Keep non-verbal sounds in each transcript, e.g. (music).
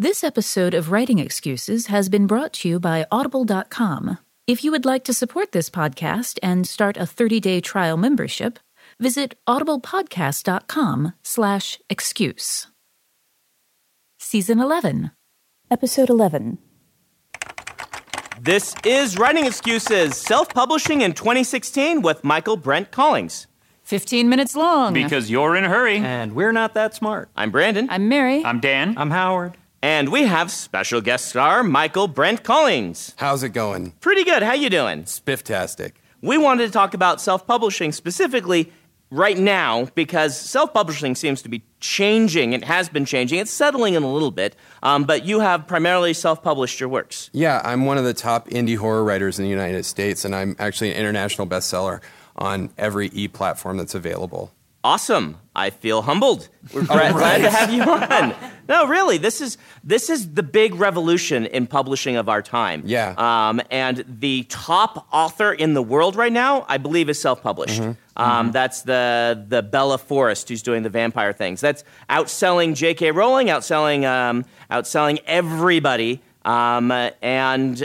This episode of Writing Excuses has been brought to you by Audible.com. If you would like to support this podcast and start a 30-day trial membership, visit audiblepodcast.com slash excuse. Season 11, Episode 11. This is Writing Excuses, self publishing in 2016 with Michaelbrent Collings. 15 minutes long. Because you're in a hurry. And we're not that smart. I'm Brandon. I'm Mary. I'm Dan. I'm Howard. And we have special guest star Michaelbrent Collings. How's it going? Pretty good. How you doing? Spifftastic. We wanted to talk about self-publishing specifically right now because self-publishing seems to be changing. It has been changing. It's settling in a little bit. Um, but you have primarily self-published your works. Yeah, I'm one of the top indie horror writers in the United States, and I'm actually an international bestseller on every e platform that's available. Awesome. I feel humbled. We're glad, glad to have you on. No, really, this is this is the big revolution in publishing of our time. Yeah. Um, and the top author in the world right now, I believe, is self-published. Um, That's the the Bella Forrest who's doing the vampire things. That's outselling J.K. Rowling, outselling um, outselling everybody. Um, and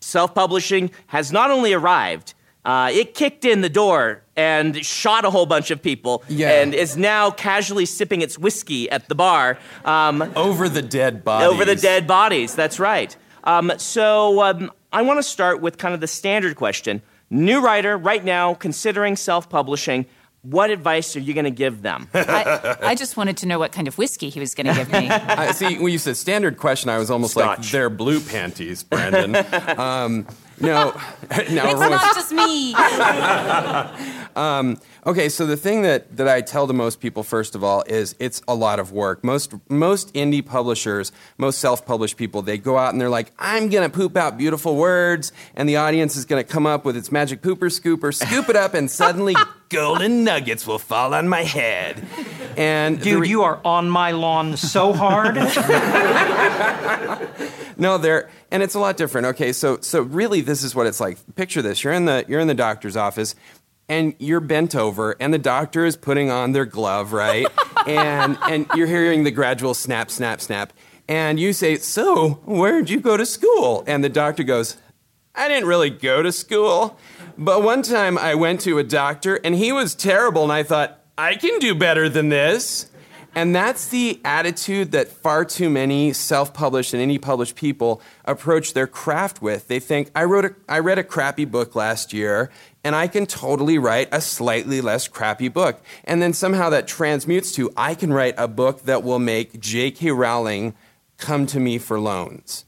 self-publishing has not only arrived, uh, it kicked in the door and shot a whole bunch of people, Yeah. and is now casually sipping its whiskey at the bar um, Over the dead bodies. over the dead bodies. That's right. Um, so um, I want to start with kind of the standard question: New writer right now, considering self-publishing. What advice are you going to give them? (laughs) I, I just wanted to know what kind of whiskey he was going to give me. (laughs) I see, when you said standard question, I was almost like, Scotch. they're blue panties, Brandon. (laughs) um, no, now it's everyone's- not just me. Okay, so the thing that, that I tell to most people, first of all, is it's a lot of work. Most most indie publishers, most self-published people, they go out and they're like, I'm gonna poop out beautiful words, and the audience is gonna come up with its magic pooper scooper, scoop it up, and suddenly golden nuggets will fall on my head. And Dude, re- you are on my lawn so hard. (laughs) No, there, and it's a lot different. Okay, so so really, this is what it's like. Picture this: you're in the you're in the doctor's office, and you're bent over, and the doctor is putting on their glove, right? (laughs) and and you're hearing the gradual snap, snap, snap, and you say, "So, where'd you go to school?" And the doctor goes, "I didn't really go to school, but one time I went to a doctor, and he was terrible, and I thought." I can do better than this. And that's the attitude that far too many self-published and indie-published people approach their craft with. They think, I wrote a, I read a crappy book last year, and I can totally write a slightly less crappy book. And then somehow that transmutes to, I can write a book that will make J.K. Rowling come to me for loans.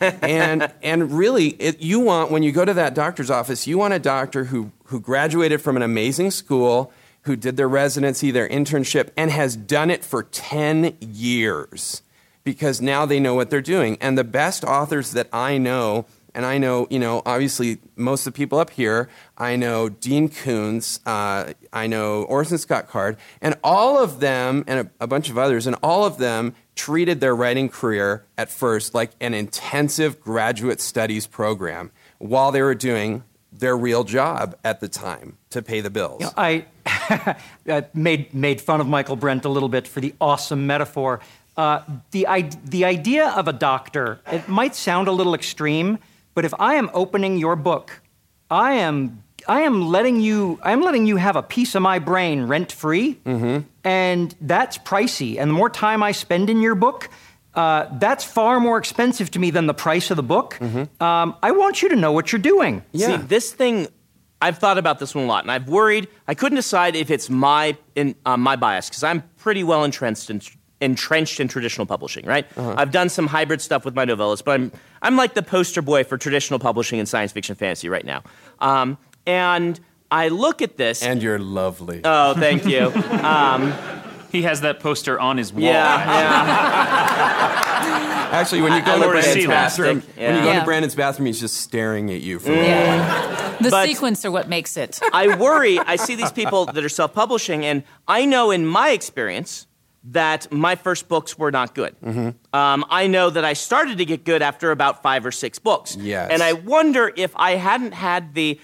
And and really, it, you want when you go to that doctor's office, you want a doctor who who graduated from an amazing school, who did their residency, their internship, and has done it for ten years, because now they know what they're doing. And the best authors that I know and I know, you know, obviously most of the people up here. I know Dean Koontz. Uh, I know Orson Scott Card, and all of them, and a, a bunch of others, and all of them treated their writing career at first like an intensive graduate studies program while they were doing their real job at the time to pay the bills. You know, I (laughs) made, made fun of Michaelbrent a little bit for the awesome metaphor. Uh, the, the idea of a doctor, it might sound a little extreme, but if I am opening your book, I am I am letting you I am letting you have a piece of my brain rent free, mm-hmm. and that's pricey. And the more time I spend in your book, uh, that's far more expensive to me than the price of the book. Mm-hmm. Um, I want you to know what you're doing. Yeah. See, this thing, I've thought about this one a lot, and I've worried. I couldn't decide if it's my in, uh, my bias because I'm pretty well entrenched in entrenched in traditional publishing, right? Uh-huh. I've done some hybrid stuff with my novellas, but I'm I'm like the poster boy for traditional publishing and science fiction fantasy right now. Um, and I look at this, and you're lovely. Oh, thank you. (laughs) Um, he has that poster on his wall. Yeah, yeah. (laughs) Actually, when you go to Brandon's bathroom, yeah. when you go yeah. to Brandon's bathroom, he's just staring at you. For yeah. The but sequence are what makes it. I worry. I see these people that are self-publishing, and I know in my experience that my first books were not good. Mm-hmm. Um, I know that I started to get good after about five or six books. Yes. And I wonder if I hadn't had the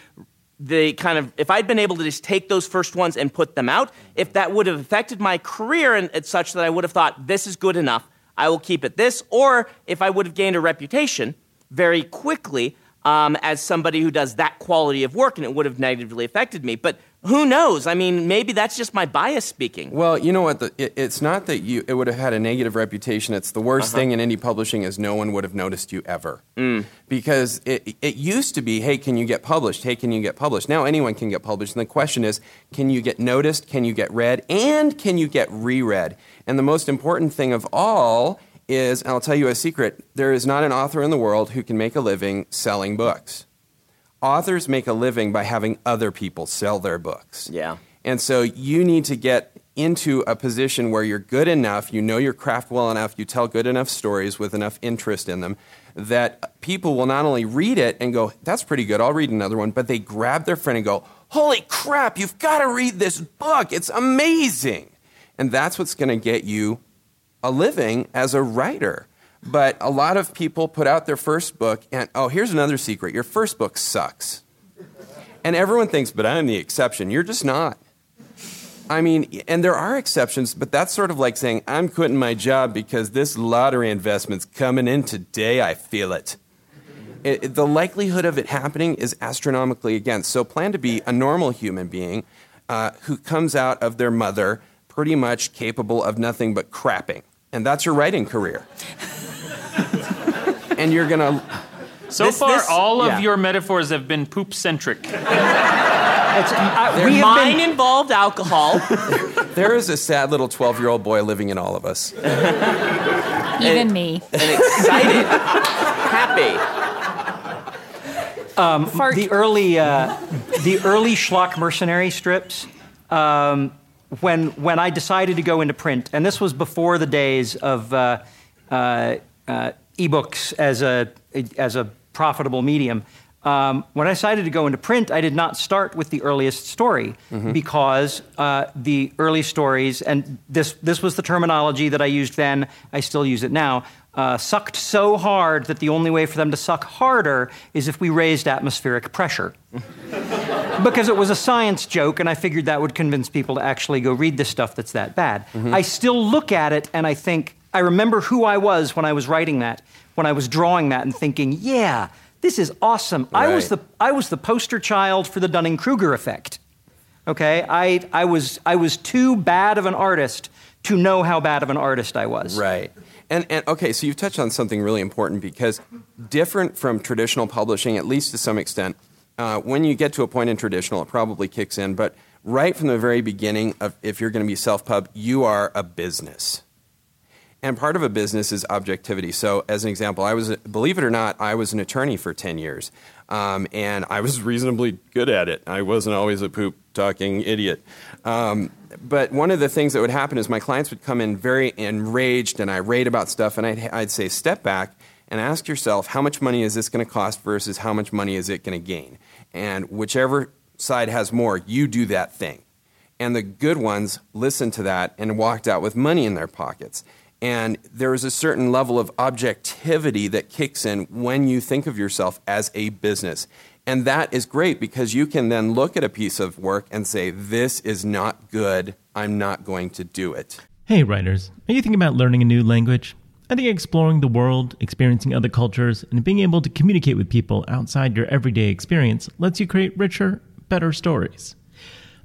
the kind of if I'd been able to just take those first ones and put them out, if that would have affected my career and it's such that I would have thought this is good enough, I will keep it this, or if I would have gained a reputation very quickly um, as somebody who does that quality of work, and it would have negatively affected me. But who knows? I mean, maybe that's just my bias speaking. Well, you know what? The, it, it's not that you it would have had a negative reputation. It's the worst uh-huh. thing in indie publishing is no one would have noticed you ever. Mm. Because it, it used to be, hey, can you get published? Hey, can you get published? Now anyone can get published. And the question is, can you get noticed? Can you get read? And can you get reread? And the most important thing of all is, and I'll tell you a secret, there is not an author in the world who can make a living selling books authors make a living by having other people sell their books. Yeah. And so you need to get into a position where you're good enough, you know your craft well enough, you tell good enough stories with enough interest in them that people will not only read it and go, that's pretty good, I'll read another one, but they grab their friend and go, holy crap, you've got to read this book, it's amazing. And that's what's going to get you a living as a writer. But a lot of people put out their first book, and oh, here's another secret your first book sucks. And everyone thinks, but I'm the exception. You're just not. I mean, and there are exceptions, but that's sort of like saying, I'm quitting my job because this lottery investment's coming in today. I feel it. it, it the likelihood of it happening is astronomically against. So plan to be a normal human being uh, who comes out of their mother pretty much capable of nothing but crapping. And that's your writing career and you're gonna. So this, far, this, all yeah. of your metaphors have been poop centric. uh, mine been... involved alcohol. (laughs) there is a sad little 12 year old boy living in all of us. (laughs) Even and, me. And excited, (laughs) happy. Um, the early, uh, the early schlock mercenary strips. Um, when when I decided to go into print, and this was before the days of uh, uh, uh ebooks as a as a profitable medium. Um, when I decided to go into print, I did not start with the earliest story mm-hmm. because uh, the early stories, and this this was the terminology that I used then. I still use it now. Uh, sucked so hard that the only way for them to suck harder is if we raised atmospheric pressure. (laughs) because it was a science joke, and I figured that would convince people to actually go read the stuff that's that bad. Mm-hmm. I still look at it and I think, I remember who I was when I was writing that, when I was drawing that and thinking, yeah, this is awesome. Right. I was the I was the poster child for the Dunning-Kruger effect. Okay? I I was I was too bad of an artist to know how bad of an artist I was. Right. And, and okay, so you've touched on something really important because different from traditional publishing, at least to some extent, uh, when you get to a point in traditional, it probably kicks in. But right from the very beginning, of if you're going to be self pub, you are a business And part of a business is objectivity. So, as an example, I was, believe it or not, I was an attorney for 10 years. Um, and I was (laughs) reasonably good at it. I wasn't always a poop talking idiot. Um, but one of the things that would happen is my clients would come in very enraged and irate about stuff, and I'd, I'd say, step back and ask yourself, how much money is this going to cost versus how much money is it going to gain? And whichever side has more, you do that thing. And the good ones listened to that and walked out with money in their pockets. And there is a certain level of objectivity that kicks in when you think of yourself as a business. And that is great because you can then look at a piece of work and say, This is not good. I'm not going to do it. Hey, writers, are you thinking about learning a new language? I think exploring the world, experiencing other cultures, and being able to communicate with people outside your everyday experience lets you create richer, better stories.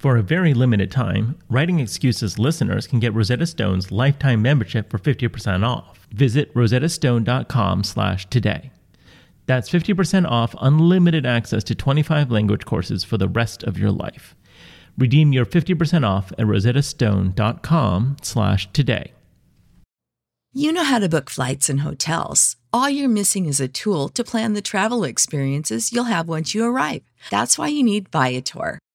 For a very limited time, Writing Excuses listeners can get Rosetta Stone's lifetime membership for 50% off visit rosettastone.com slash today. That's 50% off unlimited access to 25 language courses for the rest of your life. Redeem your 50% off at rosettastone.com slash today. You know how to book flights and hotels. All you're missing is a tool to plan the travel experiences you'll have once you arrive. That's why you need Viator.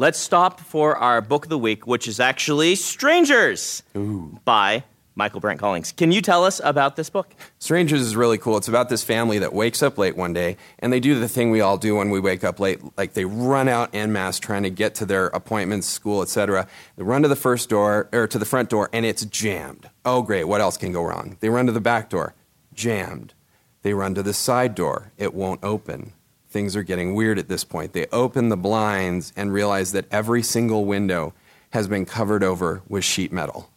Let's stop for our book of the week, which is actually Strangers Ooh. by Michaelbrent Collings. Can you tell us about this book? Strangers is really cool. It's about this family that wakes up late one day and they do the thing we all do when we wake up late. Like they run out en masse trying to get to their appointments, school, etc. They run to the first door or to the front door and it's jammed. Oh great, what else can go wrong? They run to the back door, jammed. They run to the side door, it won't open things are getting weird at this point. They open the blinds and realize that every single window has been covered over with sheet metal.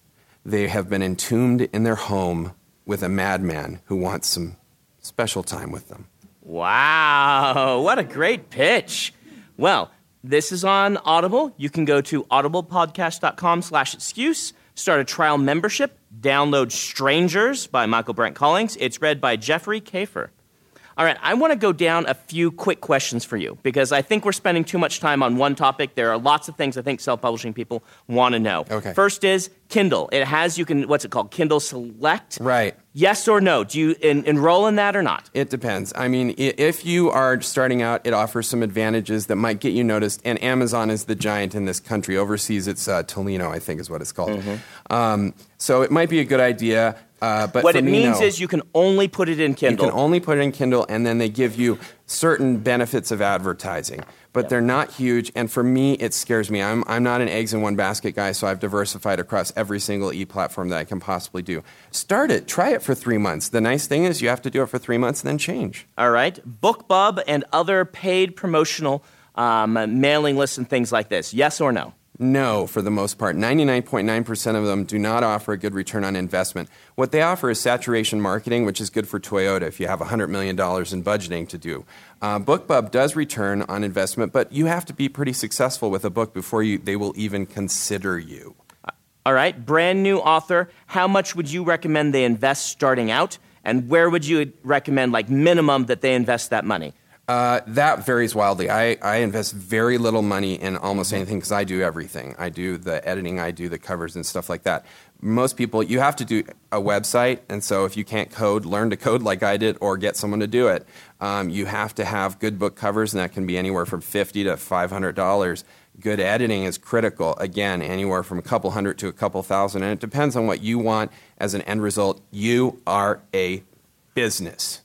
They have been entombed in their home with a madman who wants some special time with them. Wow, what a great pitch. Well, this is on Audible. You can go to audiblepodcast.com slash excuse, start a trial membership, download Strangers by Michaelbrent Collings. It's read by Jeffrey Kafer. All right, I want to go down a few quick questions for you because I think we're spending too much time on one topic. There are lots of things I think self-publishing people want to know. Okay. First is Kindle. It has you can what's it called? Kindle Select. Right. Yes or no? Do you en- enroll in that or not? It depends. I mean, i- if you are starting out, it offers some advantages that might get you noticed. And Amazon is the giant in this country. Overseas, it's uh, Tolino, I think, is what it's called. Um, so it might be a good idea. Uh, but what it me, means no. is you can only put it in Kindle. You can only put it in Kindle, and then they give you certain benefits of advertising, but they're not huge. And for me, it scares me. I'm, I'm not an eggs in one basket guy, so I've diversified across every single e platform that I can possibly do. Start it, try it for three months. The nice thing is you have to do it for three months and then change. All right. BookBub and other paid promotional um, mailing lists and things like this. Yes or no? No, for the most part. 99.9% of them do not offer a good return on investment. What they offer is saturation marketing, which is good for Toyota if you have $100 million in budgeting to do. Uh, BookBub does return on investment, but you have to be pretty successful with a book before you, they will even consider you. All right. Brand new author. How much would you recommend they invest starting out? And where would you recommend, like, minimum that they invest that money? Uh, that varies wildly. I, I invest very little money in almost anything because I do everything. I do the editing, I do the covers and stuff like that. Most people, you have to do a website, and so if you can't code, learn to code like I did, or get someone to do it. Um, you have to have good book covers, and that can be anywhere from fifty to five hundred dollars. Good editing is critical. Again, anywhere from a couple hundred to a couple thousand, and it depends on what you want as an end result. You are a business.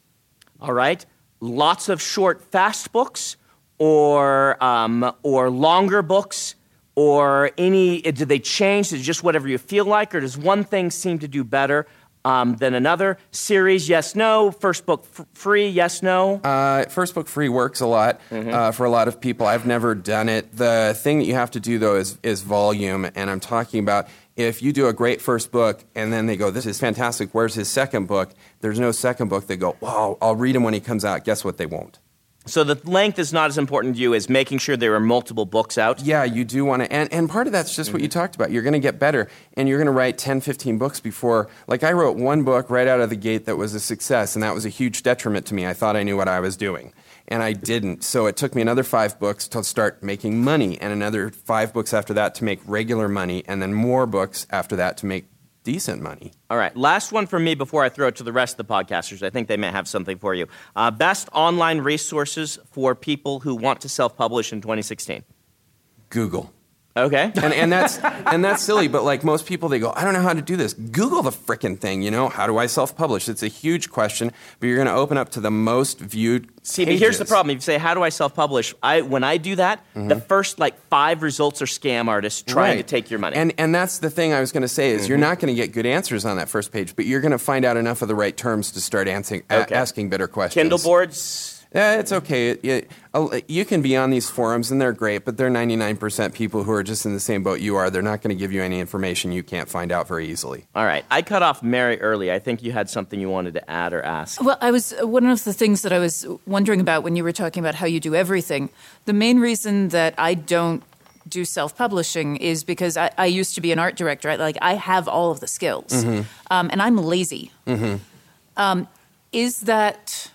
All right. Lots of short, fast books, or um, or longer books, or any. Do they change? Is it just whatever you feel like, or does one thing seem to do better um, than another? Series, yes, no. First book f- free, yes, no. Uh, first book free works a lot uh, for a lot of people. I've never done it. The thing that you have to do though is is volume, and I'm talking about if you do a great first book and then they go, "This is fantastic. Where's his second book?" There's no second book. They go, "Wow, I'll read him when he comes out." Guess what? They won't. So the length is not as important to you as making sure there are multiple books out. Yeah, you do want to, and, and part of that's just what you mm-hmm. talked about. You're going to get better, and you're going to write 10, 15 books before. Like, I wrote one book right out of the gate that was a success, and that was a huge detriment to me. I thought I knew what I was doing, and I didn't. So it took me another five books to start making money, and another five books after that to make regular money, and then more books after that to make decent money. All right, last one from me before I throw it to the rest of the podcasters. I think they may have something for you. Uh, best online resources for people who want to self-publish in 2016. Google. Okay. and, and that's and that's silly, but like most people, they go, I don't know how to do this. Google the frickin' thing, you know? How do I self-publish? It's a huge question, but you're going to open up to the most viewed. See, but here's the problem. If you say, "How do I self-publish?" I when I do that, the mm-hmm. first like five results are scam artists trying to take your money. And and that's the thing I was going to say is you're mm-hmm. not going to get good answers on that first page, but you're going to find out enough of the right terms to start answering, a- asking better questions. Kindle boards. Yeah, it's okay. It- it- uh, you can be on these forums and they're great, but they're 99% people who are just in the same boat you are. They're not going to give you any information you can't find out very easily. All right, I cut off Mary early. I think you had something you wanted to add or ask. Well, I was one of the things that I was wondering about when you were talking about how you do everything. The main reason that I don't do self-publishing is because I, I used to be an art director. I, like I have all of the skills, um, and I'm lazy. Um, is that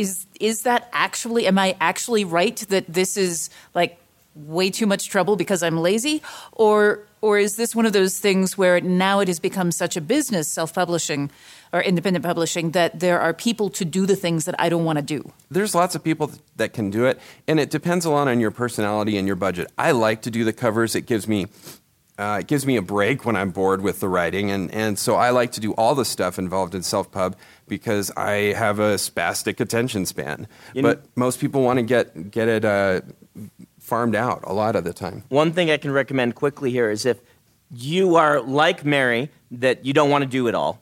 is is that actually? Am I actually right that this is like way too much trouble because I'm lazy, or or is this one of those things where now it has become such a business, self-publishing or independent publishing, that there are people to do the things that I don't want to do? There's lots of people th- that can do it, and it depends a lot on your personality and your budget. I like to do the covers. It gives me uh, it gives me a break when I'm bored with the writing, and, and so I like to do all the stuff involved in self pub because I have a spastic attention span. You but most people want to get get it uh, farmed out a lot of the time. One thing I can recommend quickly here is if you are like Mary, that you don't want to do it all.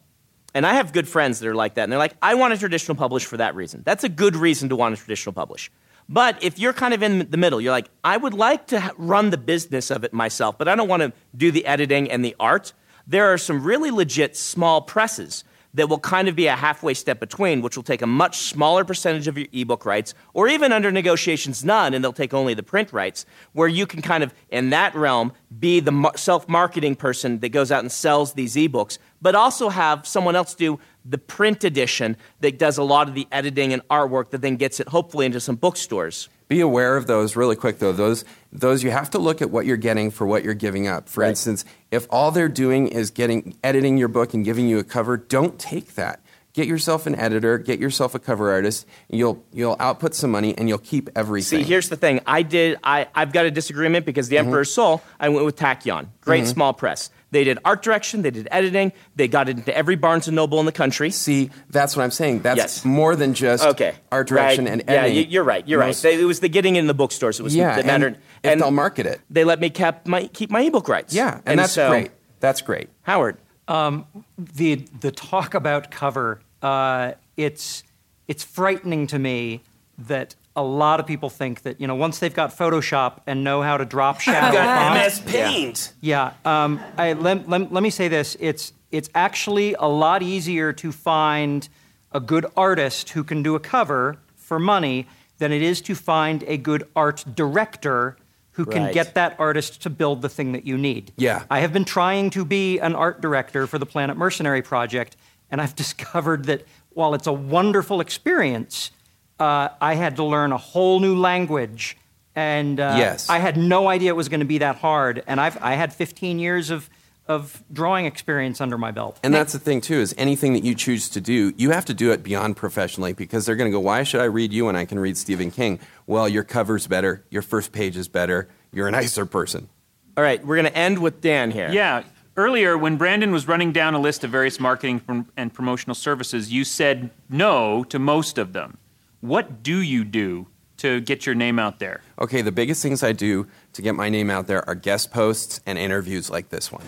And I have good friends that are like that, and they're like, I want a traditional publish for that reason. That's a good reason to want a traditional publish. But if you're kind of in the middle, you're like, I would like to run the business of it myself, but I don't want to do the editing and the art. There are some really legit small presses that will kind of be a halfway step between, which will take a much smaller percentage of your ebook rights, or even under negotiations, none, and they'll take only the print rights, where you can kind of, in that realm, be the self marketing person that goes out and sells these ebooks, but also have someone else do the print edition that does a lot of the editing and artwork that then gets it hopefully into some bookstores. Be aware of those really quick though. Those those you have to look at what you're getting for what you're giving up. For right. instance, if all they're doing is getting editing your book and giving you a cover, don't take that. Get yourself an editor, get yourself a cover artist, you'll you'll output some money and you'll keep everything. See, here's the thing. I did I, I've got a disagreement because the mm-hmm. Emperor's Soul, I went with Tachyon. Great mm-hmm. small press. They did art direction, they did editing, they got it into every Barnes and Noble in the country. See, that's what I'm saying. That's yes. more than just okay. art direction right. and editing. Yeah, you're right. You're Most, right. It was the getting in the bookstores. It was yeah, the mattered. And, and they'll market it. They let me keep my keep my ebook rights. Yeah, and, and that's so, great. That's great. Howard, um, the the talk about cover, uh, it's it's frightening to me that a lot of people think that you know once they've got Photoshop and know how to drop (laughs) shadow, got MS Paint. Yeah, yeah. Um, I, let, let, let me say this: it's it's actually a lot easier to find a good artist who can do a cover for money than it is to find a good art director who can right. get that artist to build the thing that you need. Yeah. I have been trying to be an art director for the Planet Mercenary Project, and I've (laughs) discovered that while it's a wonderful experience, uh, I had to learn a whole new language. And uh, yes. I had no idea it was going to be that hard. And I've, I had 15 years of, of drawing experience under my belt. And that's the thing, too, is anything that you choose to do, you have to do it beyond professionally because they're going to go, why should I read you when I can read Stephen King? Well, your cover's better, your first page is better, you're a nicer person. All right, we're going to end with Dan here. Yeah. Earlier, when Brandon was running down a list of various marketing and promotional services, you said no to most of them. What do you do to get your name out there? Okay, the biggest things I do to get my name out there are guest posts and interviews like this one.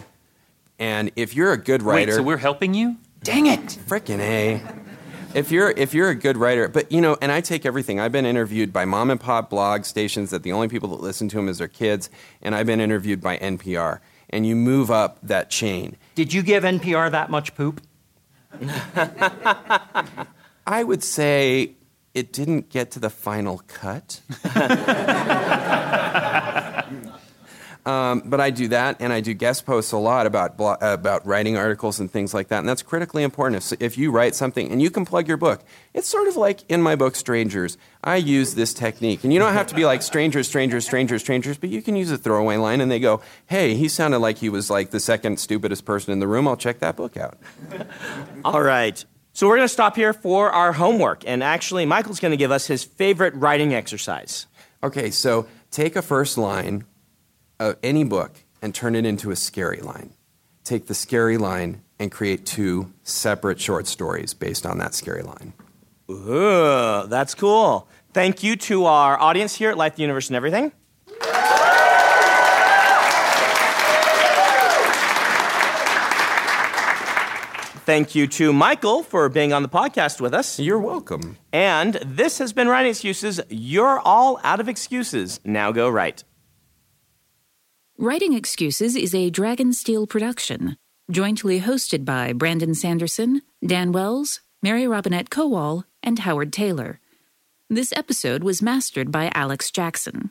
And if you're a good writer, Wait, so we're helping you? Dang it! Frickin' a. If you're if you're a good writer, but you know, and I take everything. I've been interviewed by mom and pop blog stations that the only people that listen to them is their kids, and I've been interviewed by NPR. And you move up that chain. Did you give NPR that much poop? (laughs) I would say it didn't get to the final cut. (laughs) um, but I do that, and I do guest posts a lot about blo- about writing articles and things like that, and that's critically important. If, if you write something and you can plug your book, it's sort of like in my book Strangers. I use this technique, and you don't have to be like strangers, strangers, strangers, strangers, but you can use a throwaway line, and they go, "Hey, he sounded like he was like the second stupidest person in the room. I'll check that book out." All right. So we're going to stop here for our homework. And actually, Michael's going to give us his favorite writing exercise. Okay, so take a first line of any book and turn it into a scary line. Take the scary line and create two separate short stories based on that scary line. Ooh, that's cool. Thank you to our audience here at Life, the Universe, and Everything. Thank you to Michael for being on the podcast with us. You're welcome. And this has been Writing Excuses. You're all out of excuses. Now go write. Writing Excuses is a Dragonsteel production, jointly hosted by Brandon Sanderson, Dan Wells, Mary Robinette Kowal, and Howard Taylor. This episode was mastered by Alex Jackson.